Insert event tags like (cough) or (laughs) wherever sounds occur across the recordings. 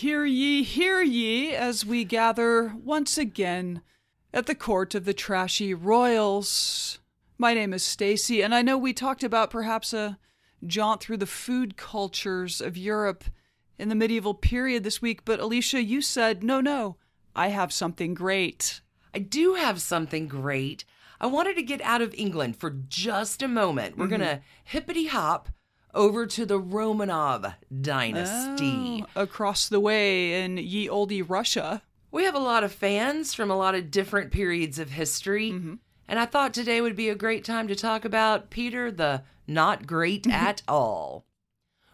Hear ye, hear ye, as we gather once again at the court of the trashy royals. My name is Stacy, and I know we talked about perhaps a jaunt through the food cultures of Europe in the medieval period this week, but Alicia, you said, no, no, I have something great. I do have something great. I wanted to get out of England for just a moment. We're mm-hmm. going to hippity hop over to the Romanov dynasty. Oh, across the way in ye olde Russia. We have a lot of fans from a lot of different periods of history. Mm-hmm. And I thought today would be a great time to talk about Peter the Not Great mm-hmm. at All.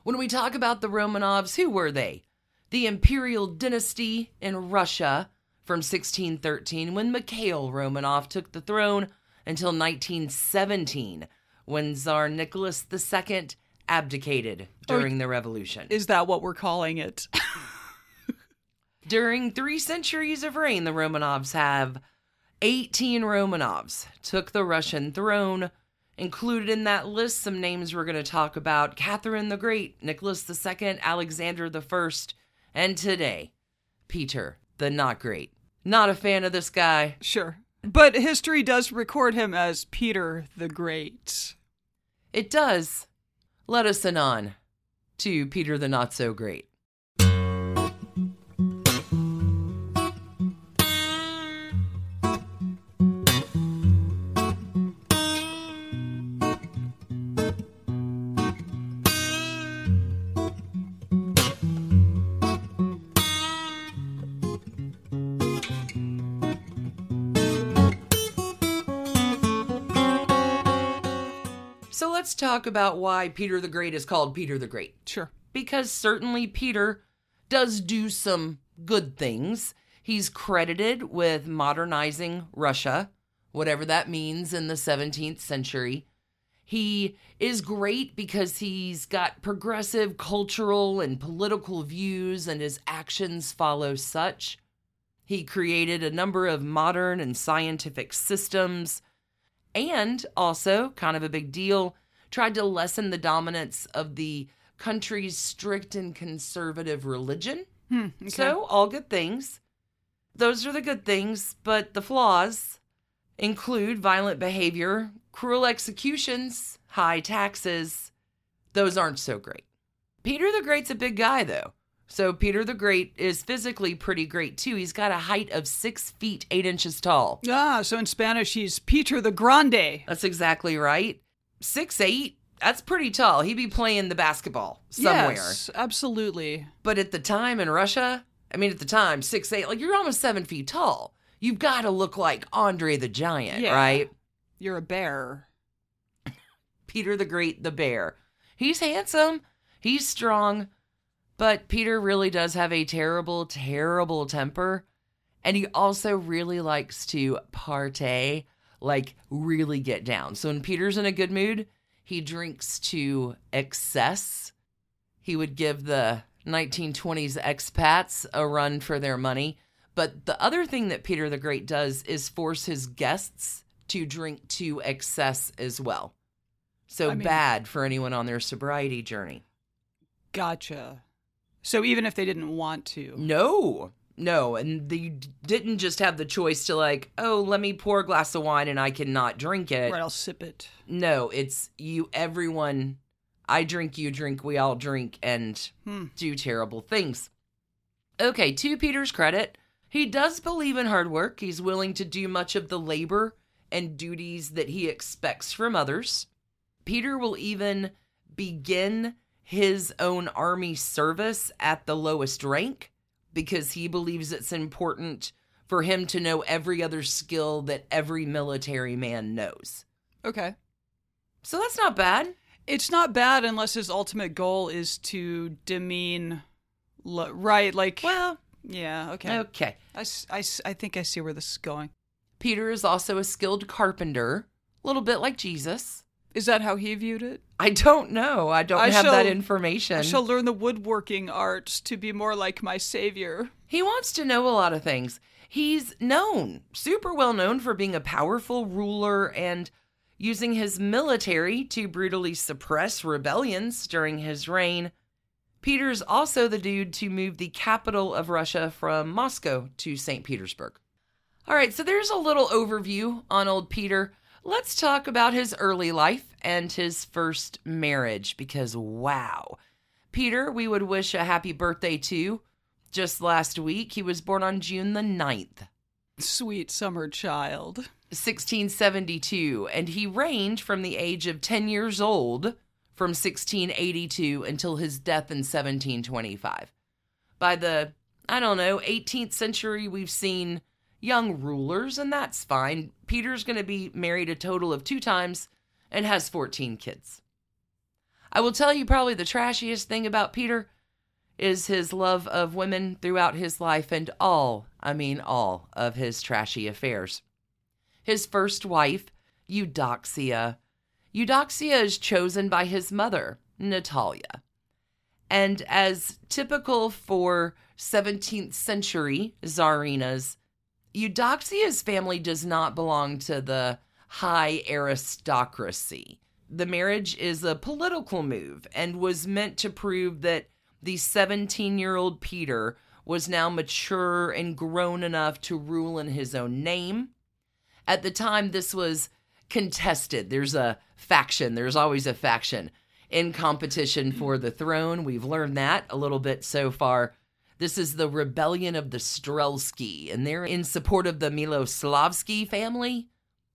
When we talk about the Romanovs, who were they? The imperial dynasty in Russia from 1613 when Mikhail Romanov took the throne until 1917 when Tsar Nicholas II abdicated during the revolution. Is that what we're calling it? (laughs) During three centuries of reign, the Romanovs have 18 Romanovs took the Russian throne. Included in that list, some names we're going to talk about Catherine the Great, Nicholas II, Alexander I, and today, Peter the Not Great. Not a fan of this guy. sure. But history does record him as Peter the Great. It does. Let us anon to Peter the Not So Great. Talk about why Peter the Great is called Peter the Great. Sure. because certainly Peter does do some good things. He's credited with modernizing Russia, whatever that means in the 17th century. He is great because he's got progressive cultural and political views, and his actions follow such. He created a number of modern and scientific systems, and also, kind of a big deal, tried to lessen the dominance of the country's strict and conservative religion. Hmm, okay. So, all good things. Those are the good things, but the flaws include violent behavior, cruel executions, high taxes. Those aren't so great. Peter the Great's a big guy, though. So, Peter the Great is physically pretty great, too. He's got a height of six feet, eight inches tall. Ah, so in Spanish, he's Peter the Grande. That's exactly right. Six eight. That's pretty tall. He'd be playing the basketball somewhere. Yes, absolutely. But at the time in Russia, I mean, at the time, six eight, like you're almost seven feet tall. You've got to look like Andre the Giant, Yeah. right? You're a bear. (laughs) Peter the Great, the bear. He's handsome. He's strong. But Peter really does have a terrible, terrible temper. And he also really likes to partay, like really get down. So when Peter's in a good mood, he drinks to excess. He would give the 1920s expats a run for their money. But the other thing that Peter the Great does is force his guests to drink to excess as well. So I mean- bad for anyone on their sobriety journey. Gotcha. So even if they didn't want to. No, no. And they didn't just have the choice to, like, oh, let me pour a glass of wine and I cannot drink it. Right, I'll sip it. No, it's you, everyone. I drink, you drink, we all drink and Hmm. do terrible things. Okay, to Peter's credit, he does believe in hard work. He's willing to do much of the labor and duties that he expects from others. Peter will even begin his own army service at the lowest rank because he believes it's important for him to know every other skill that every military man knows. Okay. So that's not bad. It's not bad unless his ultimate goal is to demean. Lo- right, like. Well, yeah, okay. okay. I, I, I think I see where this is going. Peter is also a skilled carpenter, a little bit like Jesus. Is that how he viewed it? I don't know. I don't I have that shall- information. I shall learn the woodworking art to be more like my savior. He wants to know a lot of things. He's known, super well known for being a powerful ruler and using his military to brutally suppress rebellions during his reign. Peter's also the dude to move the capital of Russia from Moscow to St. Petersburg. All right, so there's a little overview on old Peter. Let's talk about his early life and his first marriage because wow. Peter, we would wish a happy birthday to. Just last week, he was born on June the 9th. Sweet summer child. 1672, and he reigned from the age of 10 years old from 1682 until his death in 1725. By the, I don't know, 18th century, we've seen young rulers, and that's fine. Peter's going to be married a total of two times and has 14 kids. I will tell you probably the trashiest thing about Peter is his love of women throughout his life and all, I mean all, of his trashy affairs. His first wife, Eudoxia. Eudoxia is chosen by his mother, Natalia. And as typical for 17th century Tsarinas, Eudoxia's family does not belong to the high aristocracy. The marriage is a political move and was meant to prove that the 17 year old Peter was now mature and grown enough to rule in his own name. At the time, this was contested. There's a faction, there's always a faction in competition for the throne. We've learned that a little bit so far. This is the rebellion of the Streltsy, and they're in support of the Miloslavski family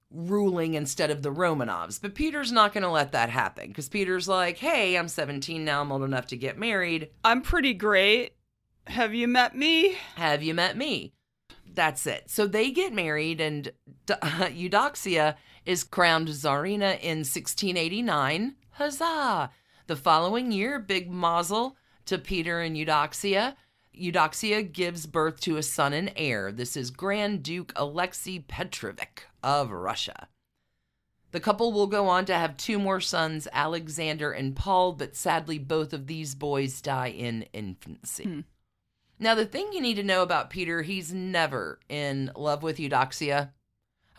ruling instead of the Romanovs. But Peter's not going to let that happen because Peter's like, hey, I'm 17 now, I'm old enough to get married. I'm pretty great. Have you met me? Have you met me? That's it. So they get married, and (laughs) Eudoxia is crowned Tsarina in 1689. Huzzah! The following year, big mazel to Peter and Eudoxia. Eudoxia gives birth to a son and heir. This is Grand Duke Alexei Petrovich of Russia. The couple will go on to have two more sons, Alexander and Paul, but sadly, both of these boys die in infancy. Hmm. Now, the thing you need to know about Peter, he's never in love with Eudoxia.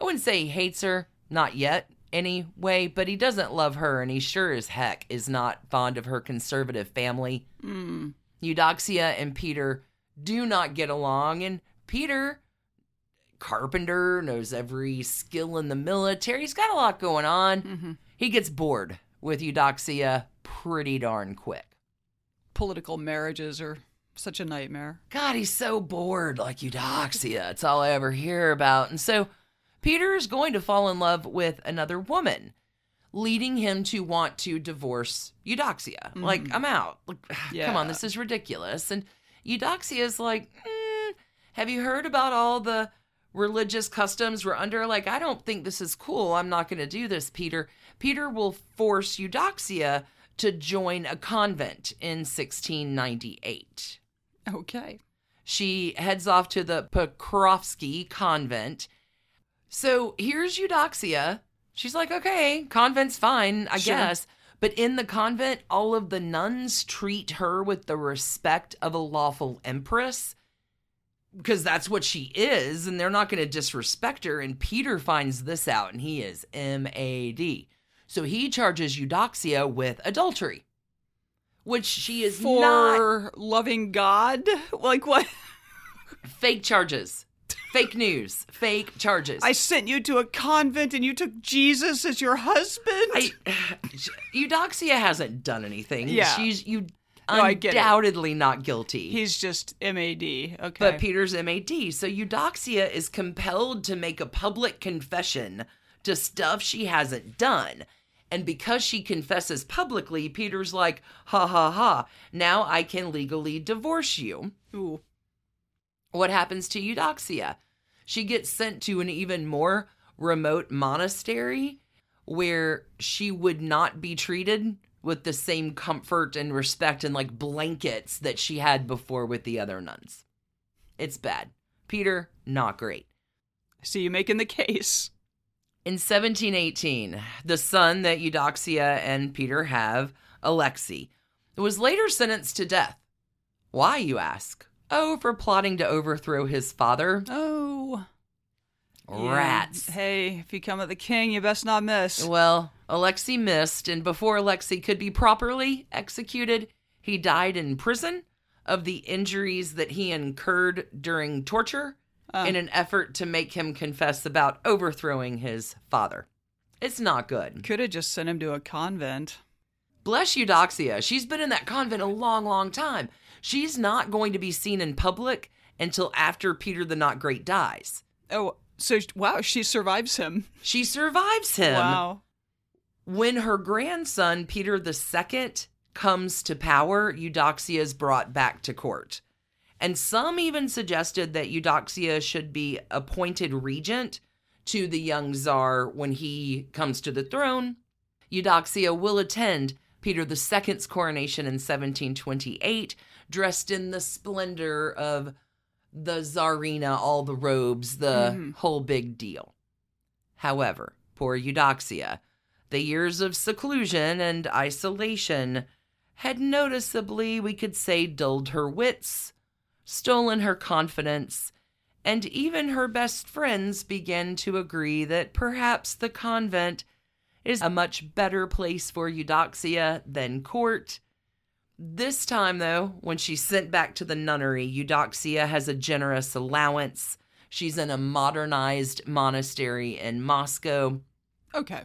I wouldn't say he hates her, not yet, anyway, but he doesn't love her, and he sure as heck is not fond of her conservative family. Mm. Eudoxia and Peter do not get along, and Peter, carpenter, knows every skill in the military. He's got a lot going on. hmm He gets bored with Eudoxia pretty darn quick. Political marriages are such a nightmare. God, he's so bored, like Eudoxia. It's all I ever hear about. And so Peter is going to fall in love with another woman, leading him to want to divorce Eudoxia. Like, I'm out. Like, (sighs) come on, this is ridiculous. And Eudoxia is like, "Mm, have you heard about all the religious customs we're under? Like, I don't think this is cool. I'm not going to do this, Peter. Peter will force Eudoxia to join a convent in 1698 Okay. she heads off to the Pokrovsky convent. So here's Eudoxia. She's like, okay, convent's fine, I Sure. guess. But in the convent, all of the nuns treat her with the respect of a lawful empress because that's what she is, and they're not going to disrespect her. And Peter finds this out, and he is MAD. So he charges Eudoxia with adultery, which she is not For loving God? Like what? fake charges, fake news, fake charges. I sent you to a convent and you took Jesus as your husband? I, (sighs) Eudoxia hasn't done anything. Yeah. she's you No, undoubtedly not guilty. He's just MAD. Okay. but Peter's MAD. So Eudoxia is compelled to make a public confession to stuff she hasn't done. And because she confesses publicly, Peter's like, ha ha ha, now I can legally divorce you. Ooh. What happens to Eudoxia? She gets sent to an even more remote monastery where she would not be treated with the same comfort and respect and like blankets that she had before with the other nuns. It's bad. Peter, not great. I see you making the case. In 1718, the son that Eudoxia and Peter have, Alexei, was later sentenced to death. Why, you ask? Oh, for plotting to overthrow his father. Oh. Yeah. Rats. Hey, if you come at the king, you best not miss. Well, Alexei missed, and before Alexei could be properly executed, He died in prison of the injuries that he incurred during torture Uh, in an effort to make him confess about overthrowing his father. It's not good. could have just sent him to a convent. Bless Eudoxia. She's been in that convent a long, long time. She's not going to be seen in public until after Peter the Not Great dies. Oh, so wow, she survives him. She survives him. Wow. When her grandson, Peter II, comes to power, Eudoxia is brought back to court. And some even suggested that Eudoxia should be appointed regent to the young czar when he comes to the throne. Eudoxia will attend Peter II's coronation in 1728, dressed in the splendor of the czarina, all the robes, the Mhm. whole big deal. However, poor Eudoxia, the years of seclusion and isolation had noticeably, we could say, dulled her wits, stolen her confidence, and even her best friends began to agree that perhaps the convent is a much better place for Eudoxia than court. This time, though, when she's sent back to the nunnery, Eudoxia has a generous allowance. She's in a modernized monastery in Moscow. Okay.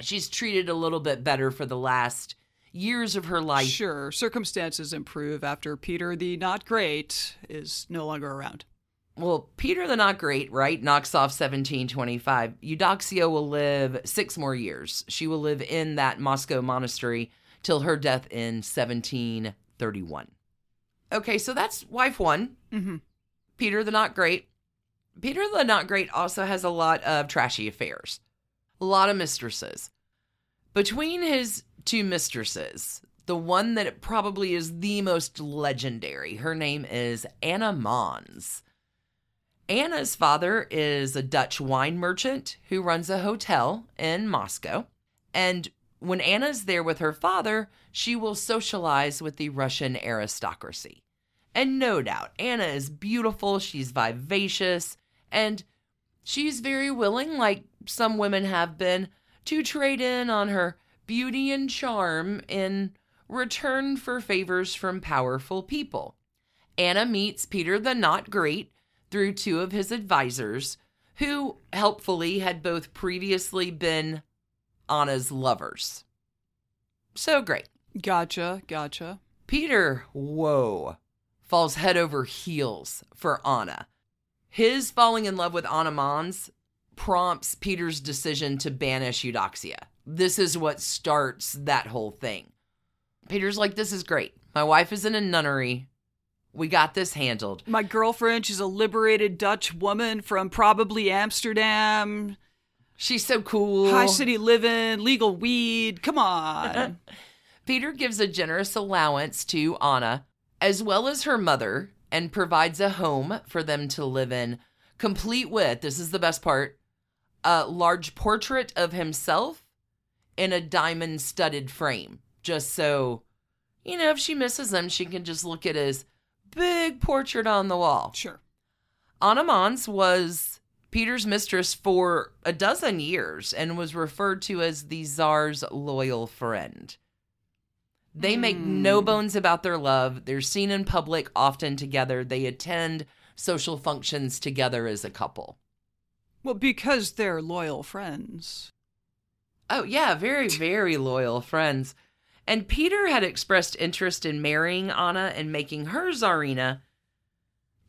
She's treated a little bit better for the last years of her life. Sure. Circumstances improve after Peter the Not Great is no longer around. Well, Peter the Not Great, right, knocks off 1725. Eudoxia will live six more years. She will live in that Moscow monastery till her death in 1731. Okay, so that's wife one, Mm-hmm. Peter the Not Great. Peter the Not Great also has a lot of trashy affairs, a lot of mistresses. Between his two mistresses, the one that probably is the most legendary, her name is Anna Mons. Anna's father is a Dutch wine merchant who runs a hotel in Moscow. And when Anna's there with her father, she will socialize with the Russian aristocracy. And no doubt, Anna is beautiful, she's vivacious, and she's very willing, like some women have been, to trade in on her beauty and charm in return for favors from powerful people. Anna meets Peter the Not Great through two of his advisors, who helpfully had both previously been Anna's lovers. So great. Gotcha. Gotcha. Peter, whoa, falls head over heels for Anna. His falling in love with Anna Mons prompts Peter's decision to banish Eudoxia. This is what starts that whole thing. Peter's like, This is great. My wife is in a nunnery. We got this handled. My girlfriend, she's a liberated Dutch woman from probably Amsterdam. She's so cool. High city living, legal weed. Come on. (laughs) Peter gives a generous allowance to Anna, as well as her mother, and provides a home for them to live in, complete with this is the best part a large portrait of himself in a diamond studded frame. Just so, you know, if she misses him, she can just look at his big portrait on the wall. sure. Anna Mons was Peter's mistress for a dozen years and was referred to as the Czar's loyal friend. They make no Hmm. bones about their love. They're seen in public often together. They attend social functions together as a couple. Well, because they're loyal friends. Oh, yeah, very, very loyal friends. And Peter had expressed interest in marrying Anna and making her Tsarina.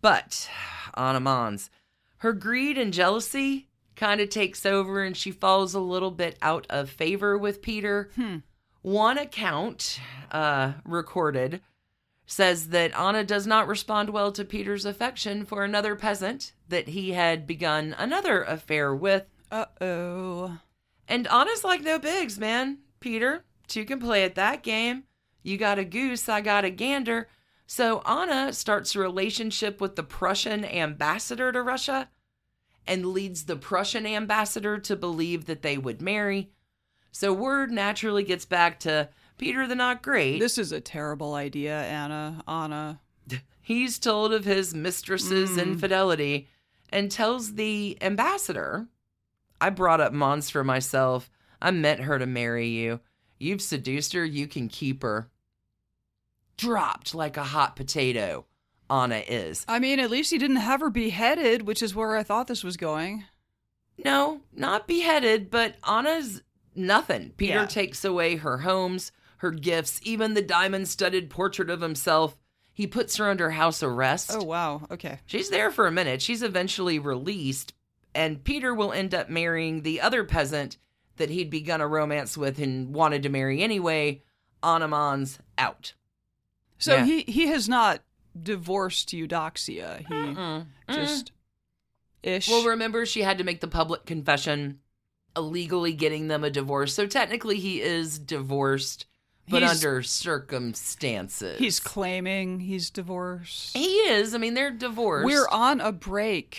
But (sighs) Anna Mons, her greed and jealousy kind of takes over and she falls a little bit out of favor with Peter. Hmm. One account uh, recorded says that Anna does not respond well to Peter's affection for another peasant that he had begun another affair with. Uh oh. And Anna's like, no bigs, man. Peter, two can play at that game. You got a goose, I got a gander. So Anna starts a relationship with the Prussian ambassador to Russia and leads the Prussian ambassador to believe that they would marry. So word naturally gets back to Peter the Not Great. This is a terrible idea, Anna. Anna. (laughs) He's told of his mistress's Mm. infidelity and tells the ambassador, I brought up Mons for myself. I meant her to marry you. You've seduced her, you can keep her. dropped like a hot potato. Anna is. I mean, at least he didn't have her beheaded, which is where I thought this was going. No, not beheaded, but Anna's nothing. Peter Yeah. takes away her homes, her gifts, even the diamond studded portrait of himself. He puts her under house arrest. Oh, wow. Okay. She's there for a minute. She's eventually released, and Peter will end up marrying the other peasant that he'd begun a romance with and wanted to marry anyway. Anna Mons out. So Yeah. he, he has not divorced Eudoxia. He Mm-mm. just ish. Well, remember, she had to make the public confession, illegally getting them a divorce. So technically, he is divorced, but He's- under circumstances. he's claiming he's divorced. He is. I mean, they're divorced. We're on a break.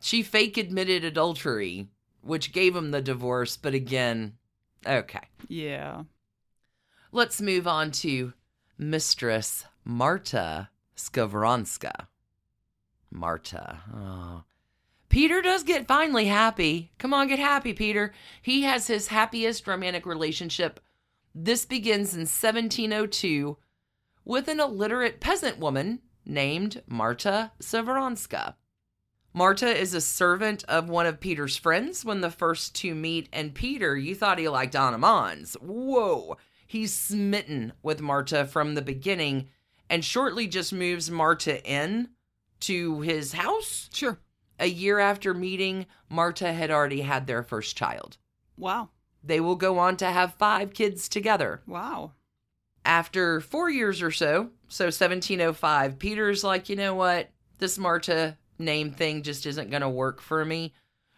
She fake admitted adultery, which gave him the divorce. But again, okay. Yeah. Let's move on to Mistress Marta Skavronska. Marta. Oh. Peter does get finally happy. Come on, get happy, Peter. He has his happiest romantic relationship. This begins in 1702 with an illiterate peasant woman named Marta Skavronska. Marta is a servant of one of Peter's friends when the first two meet, and Peter, you thought he liked Anna Mons. Whoa. He's smitten with Marta from the beginning and shortly just moves Marta in to his house. Sure. A year after meeting, Marta had already had their first child. Wow. They will go on to have five kids together. Wow. After four years or so, so 1705, Peter's like, you know what? This Marta name thing just isn't going to work for me.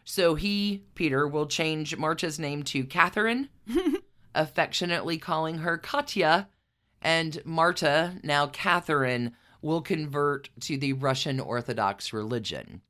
So he, Peter, will change Marta's name to Catherine, (laughs) affectionately calling her Katya. And Marta, now Catherine, will convert to the Russian Orthodox religion.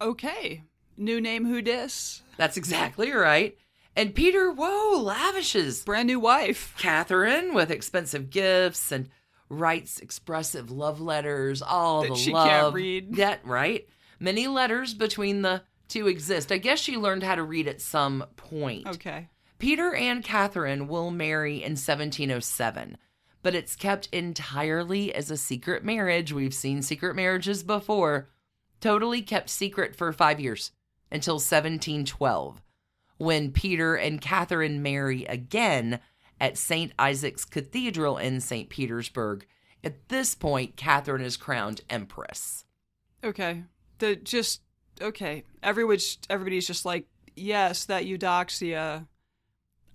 Okay. New name who dis? That's exactly right. And Peter, whoa, lavishes Brand new wife. Catherine with expensive gifts and writes expressive love letters, all That the she love. can't read. (laughs) That right. Many letters between the two exist. I guess she learned how to read at some point. Okay. Peter and Catherine will marry in 1707, but it's kept entirely as a secret marriage. We've seen secret marriages before. Totally kept secret for five years until 1712, when Peter and Catherine marry again at St. Isaac's Cathedral in St. Petersburg. At this point, Catherine is crowned empress. Okay. The just okay. Everyone's everybody's just like, yes, that Eudoxia.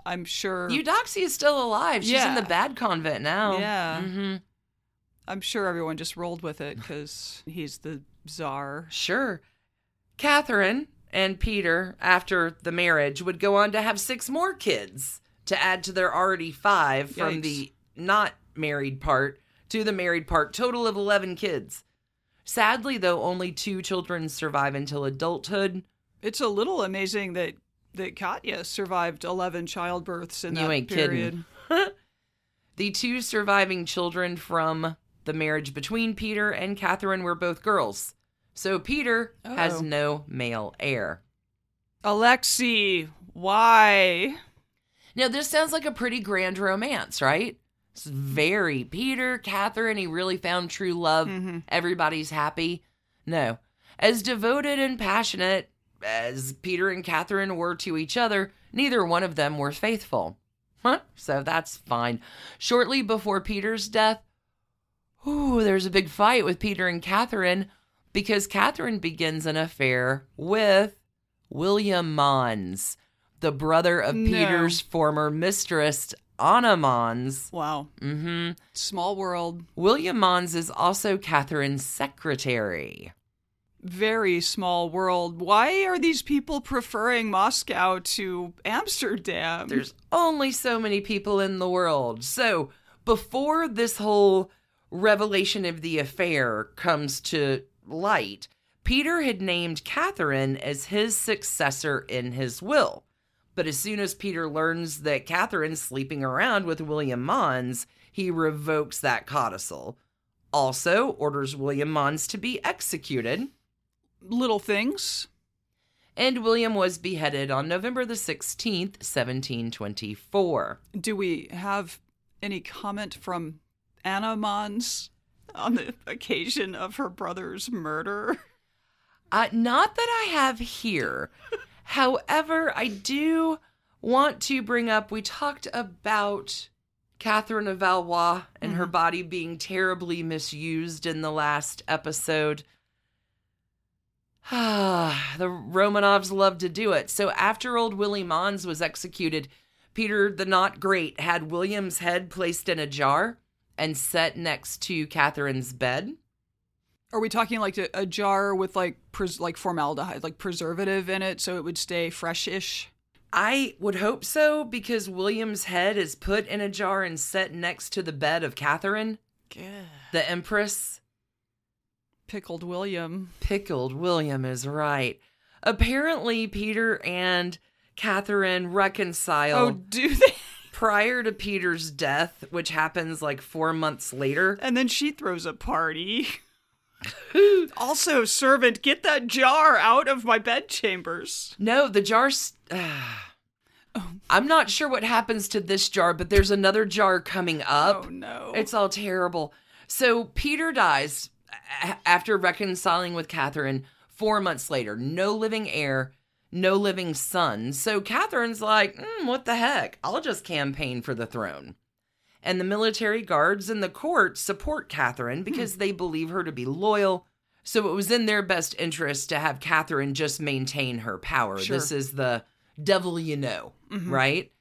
I'm sure. Eudoxia is still alive. She's in the bad convent now. Yeah. Mm-hmm. I'm sure everyone just rolled with it because he's the czar. Sure. Catherine and Peter, after the marriage, would go on to have six more kids to add to their already five from Yikes. the not married part to the married part, total of 11 kids. Sadly, though, only two children survive until adulthood. It's a little amazing that that Katya survived 11 childbirths in You that ain't kidding. period. (laughs) The two surviving children from the marriage between Peter and Catherine were both girls. So Peter has oh. no male heir. Alexei, why? Now, this sounds like a pretty grand romance, right? It's very Peter, Catherine, he really found true love. Mhm. Everybody's happy. No. As devoted and passionate as Peter and Catherine were to each other, neither one of them were faithful. Huh? So that's fine. Shortly before Peter's death, ooh, there's a big fight with Peter and Catherine because Catherine begins an affair with William Mons, the brother of No. Peter's former mistress, Anna Mons. Wow. hmm Small world. William Mons is also Catherine's secretary. Very small world. Why are these people preferring Moscow to Amsterdam? There's only so many people in the world. So, before this whole revelation of the affair comes to light, Peter had named Catherine as his successor in his will. But as soon as Peter learns that Catherine's sleeping around with William Mons, he revokes that codicil. Also, orders William Mons to be executed. Little things. and William was beheaded on November the 16th, 1724. Do we have any comment from Anna Mons on the occasion of her brother's murder? Uh, not that I have here. However, I do want to bring up we talked about Catherine of Valois and her body being terribly misused in the last episode. Ah, (sighs) the Romanovs love to do it. So after old Willie Mons was executed, Peter the Not Great had William's head placed in a jar and set next to Catherine's bed. Are we talking like a, a jar with like pres- like formaldehyde, like preservative in it, so it would stay fresh-ish? I would hope so because William's head is put in a jar and set next to the bed of Catherine, the Empress. Pickled William. Pickled William is right. Apparently, Peter and Catherine Oh, reconciled do they? (laughs) prior to Peter's death, which happens like four months later. And then she throws a party. (laughs) (laughs) also, servant, get that jar out of my bedchambers. No, the jar's. (sighs) I'm not sure what happens to this jar, but there's another jar coming up. Oh no. It's all terrible. So Peter dies a- after reconciling with Catherine four months later. No living heir, no living son. So Catherine's like, mm, what the heck? I'll just campaign for the throne. And the military guards and the court support Catherine hmm. because they believe her to be loyal. So it was in their best interest to have Catherine just maintain her power. Sure. This is the devil you know, mm-hmm. right?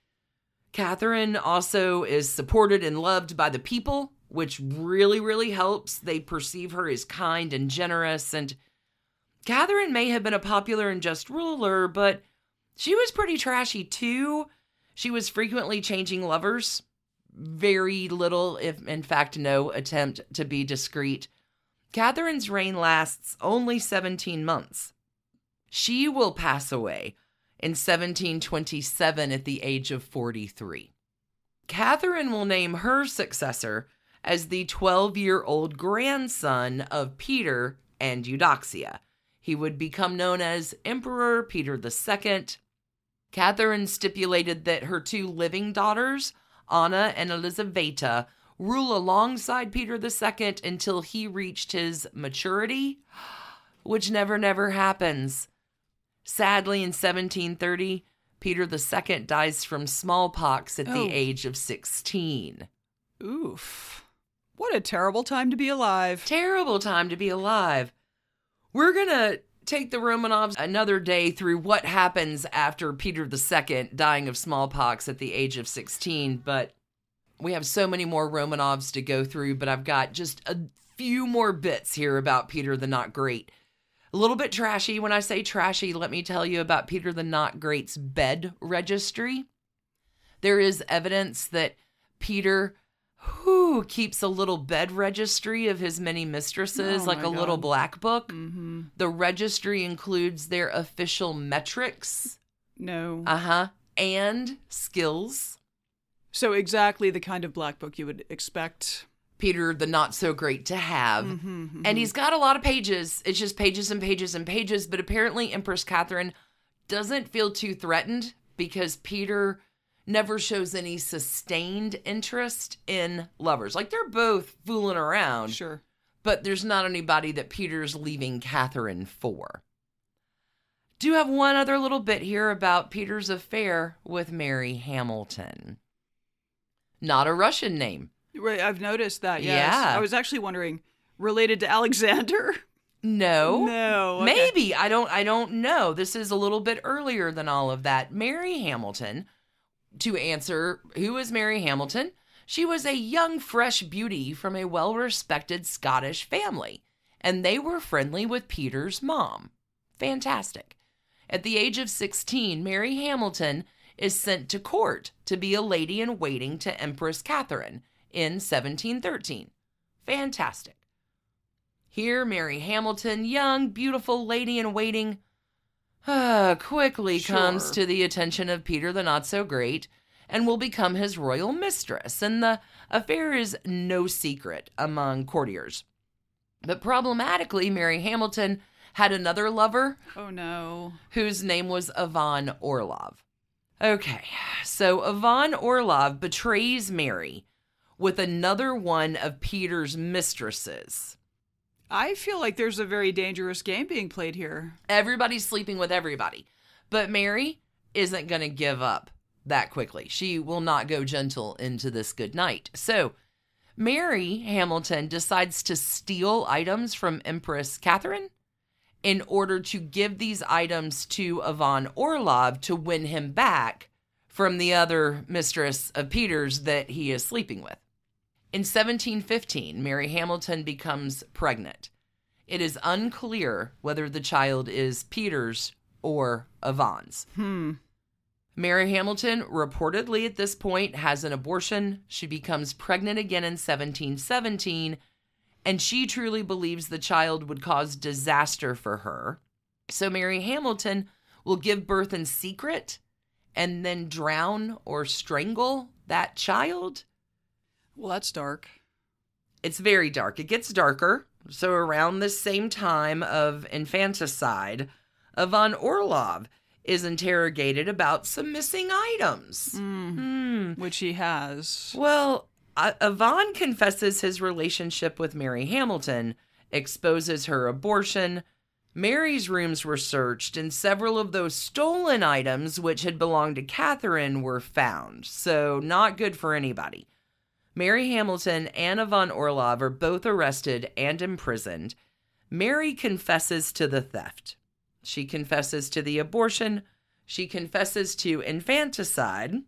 Catherine also is supported and loved by the people, which really, really helps. They perceive her as kind and generous. And Catherine may have been a popular and just ruler, but she was pretty trashy too. She was frequently changing lovers. Very little, if in fact no, attempt to be discreet. Catherine's reign lasts only 17 months. She will pass away in 1727 at the age of 43. Catherine will name her successor as the 12 year old grandson of Peter and Eudoxia. He would become known as Emperor Peter II. Catherine stipulated that her two living daughters, Anna and Elizaveta, rule alongside Peter II until he reached his maturity, which never, never happens. Sadly, in 1730, Peter II dies from smallpox at Oh. the age of 16. Oof. What a terrible time to be alive. Terrible time to be alive. We're going to take the Romanovs another day through what happens after Peter II dying of smallpox at the age of 16, but we have so many more Romanovs to go through, but I've got just a few more bits here about Peter the Not Great. A little bit trashy. When I say trashy, let me tell you about Peter the Not Great's bed registry. There is evidence that Peter who keeps a little bed registry of his many mistresses, Oh like a little black book. Mm-hmm. The registry includes their official metrics, No. uh huh, and skills. so exactly the kind of black book you would expect. Peter, the not so great to have. Mhm, And he's got a lot of pages. It's just pages and pages and pages. But apparently, Empress Catherine doesn't feel too threatened because Peter never shows any sustained interest in lovers. Like they're both fooling around, Sure. but there's not anybody that Peter's leaving Catherine for. Do have one other little bit here about Peter's affair with Mary Hamilton. Not a Russian name. Right, I've noticed that. Yes. Yeah. I was actually wondering, related to Alexander? No. No. okay. Maybe. I don't I don't know. This is a little bit earlier than all of that. Mary Hamilton, to answer who is Mary Hamilton? She was a young fresh beauty from a well-respected Scottish family, and they were friendly with Peter's mom. Fantastic. At the age of 16, Mary Hamilton is sent to court to be a lady in waiting to Empress Catherine in 1713. Fantastic. Here, Mary Hamilton, young, beautiful lady in waiting, ah, quickly comes to the attention of Peter the Not So Great and will become his royal mistress. And the affair is no secret among courtiers. But problematically, Mary Hamilton had another lover Oh no. whose name was Ivan Orlov. Okay, so Ivan Orlov betrays Mary with another one of Peter's mistresses. I feel like there's a very dangerous game being played here. Everybody's sleeping with everybody. But Mary isn't going to give up that quickly. She will not go gentle into this good night. So, Mary Hamilton decides to steal items from Empress Catherine in order to give these items to Ivan Orlov to win him back from the other mistress of Peter's that he is sleeping with. In 1715, Mary Hamilton becomes pregnant. It is unclear whether the child is Peter's or Ivan's. Hmm. Mary Hamilton reportedly at this point has an abortion. She becomes pregnant again in 1717, and she truly believes the child would cause disaster for her. So Mary Hamilton will give birth in secret and then drown or strangle that child. Well, that's dark. It's very dark. It gets darker. So around the same time of infanticide, Ivan Orlov is interrogated about some missing items. Mm. Which he has. Well, uh, Ivan confesses his relationship with Mary Hamilton, exposes her abortion. Mary's rooms were searched, and several of those stolen items, which had belonged to Catherine, were found. So, not good for anybody. Mary Hamilton and Ivan Orlov are both arrested and imprisoned. Mary confesses to the theft. She confesses to the abortion. She confesses to infanticide.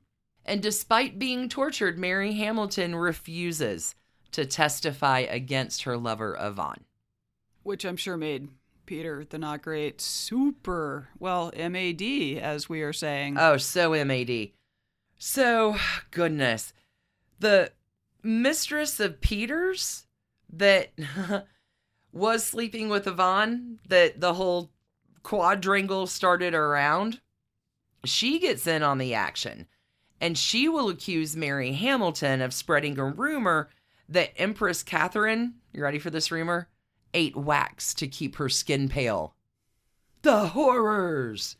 And despite being tortured, Mary Hamilton refuses to testify against her lover, Ivan. Which I'm sure made Peter the Not Great super, well, MAD, as we are saying. Oh, so MAD. So, goodness. The mistress of Peter's that (laughs) was sleeping with Ivan, that the whole quadrangle started around, she gets in on the action. And she will accuse Mary Hamilton of spreading a rumor that Empress Catherine, you ready for this rumor? Ate wax to keep her skin pale. The horrors!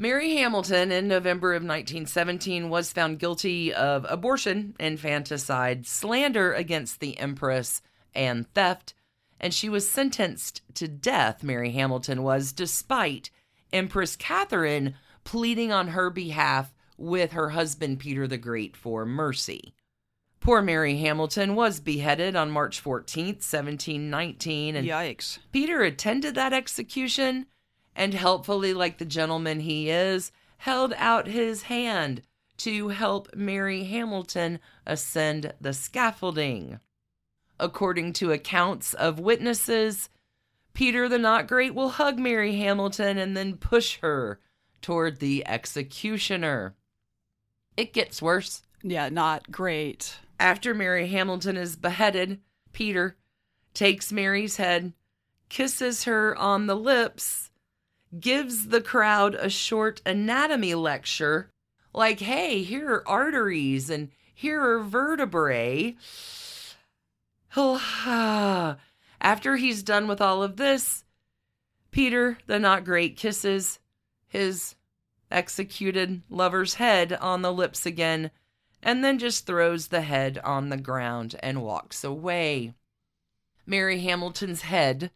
Mary Hamilton, in November of 1917, was found guilty of abortion, infanticide, slander against the Empress, and theft, and she was sentenced to death. Mary Hamilton was, despite Empress Catherine pleading on her behalf with her husband Peter the Great for mercy. Poor Mary Hamilton was beheaded on March 14th, 1719, and Yikes. Peter attended that execution and helpfully, like the gentleman he is, held out his hand to help Mary Hamilton ascend the scaffolding. According to accounts of witnesses, Peter the Not Great will hug Mary Hamilton and then push her toward the executioner. It gets worse. Yeah, not great. After Mary Hamilton is beheaded, Peter takes Mary's head, kisses her on the lips, gives the crowd a short anatomy lecture like, hey, here are arteries and here are vertebrae. (sighs) After he's done with all of this, Peter, the not great, kisses his executed lover's head on the lips again and then just throws the head on the ground and walks away. Mary Hamilton's head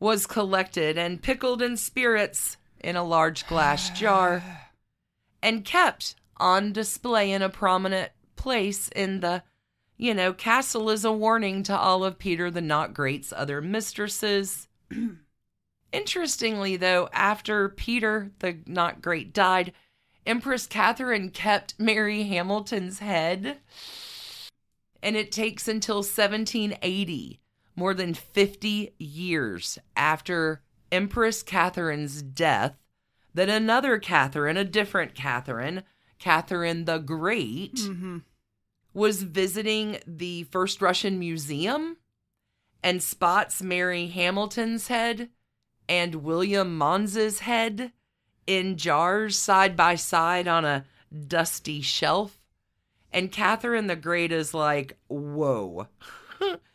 was collected and pickled in spirits in a large glass (sighs) jar and kept on display in a prominent place in the, you know, castle as a warning to all of Peter the Not Great's other mistresses. (clears throat) Interestingly, though, after Peter the Not Great died, Empress Catherine kept Mary Hamilton's head. And it takes until 1780, more than 50 years after Empress Catherine's death, that another Catherine, a different Catherine, Catherine the Great, Mm-hmm. was visiting the First Russian Museum and spots Mary Hamilton's head and William Mons's head in jars side by side on a dusty shelf. And Catherine the Great is like, whoa. (laughs)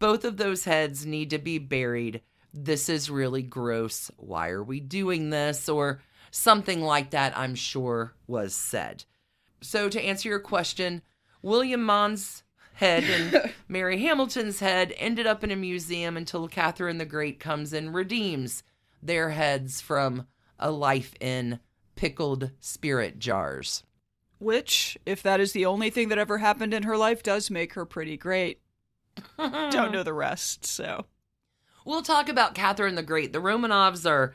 Both of those heads need to be buried. This is really gross. Why are we doing this? Or something like that, I'm sure was said. So, to answer your question, William Mons head and (laughs) Mary Hamilton's head ended up in a museum until Catherine the Great comes and redeems their heads from a life in pickled spirit jars. Which, if that is the only thing that ever happened in her life, does make her pretty great. (laughs) Don't know the rest, so. We'll talk about Catherine the Great. The Romanovs are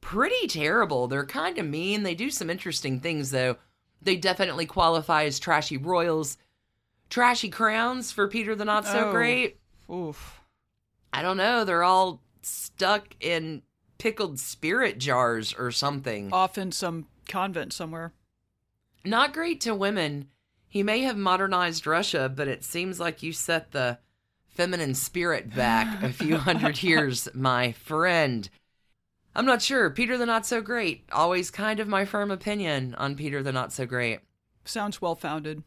pretty terrible. They're kind of mean. They do some interesting things, though. They definitely qualify as trashy royals. Trashy crowns for Peter the Not So Oh. Great. Oof. I don't know. They're all stuck in pickled spirit jars or something. Off in some convent somewhere. Not great to women. He may have modernized Russia, but it seems like you set the feminine spirit back a few (laughs) hundred years, my friend. I'm not sure. Peter the Not So Great. Always kind of my firm opinion on Peter the Not So Great. Sounds well founded.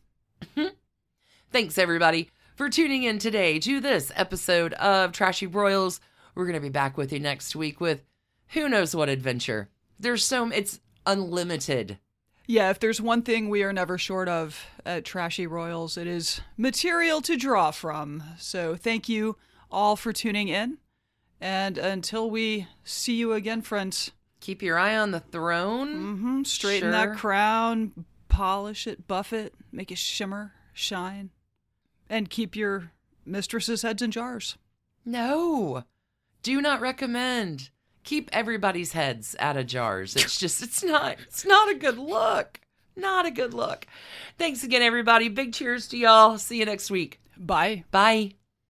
(laughs) Thanks, everybody, for tuning in today to this episode of Trashy Royals. We're going to be back with you next week with who knows what adventure. There's so, it's unlimited. Yeah, if there's one thing we are never short of at Trashy Royals, it is material to draw from. So thank you all for tuning in. And until we see you again, friends, Keep your eye on the throne. hmm straighten Sure. that crown, polish it, buff it, make it shimmer, shine, and keep your mistresses' heads in jars. No, do not recommend. Keep everybody's heads out of jars. It's just, it's not, it's not a good look. Not a good look. Thanks again, everybody. Big cheers to y'all. See you next week. Bye. Bye.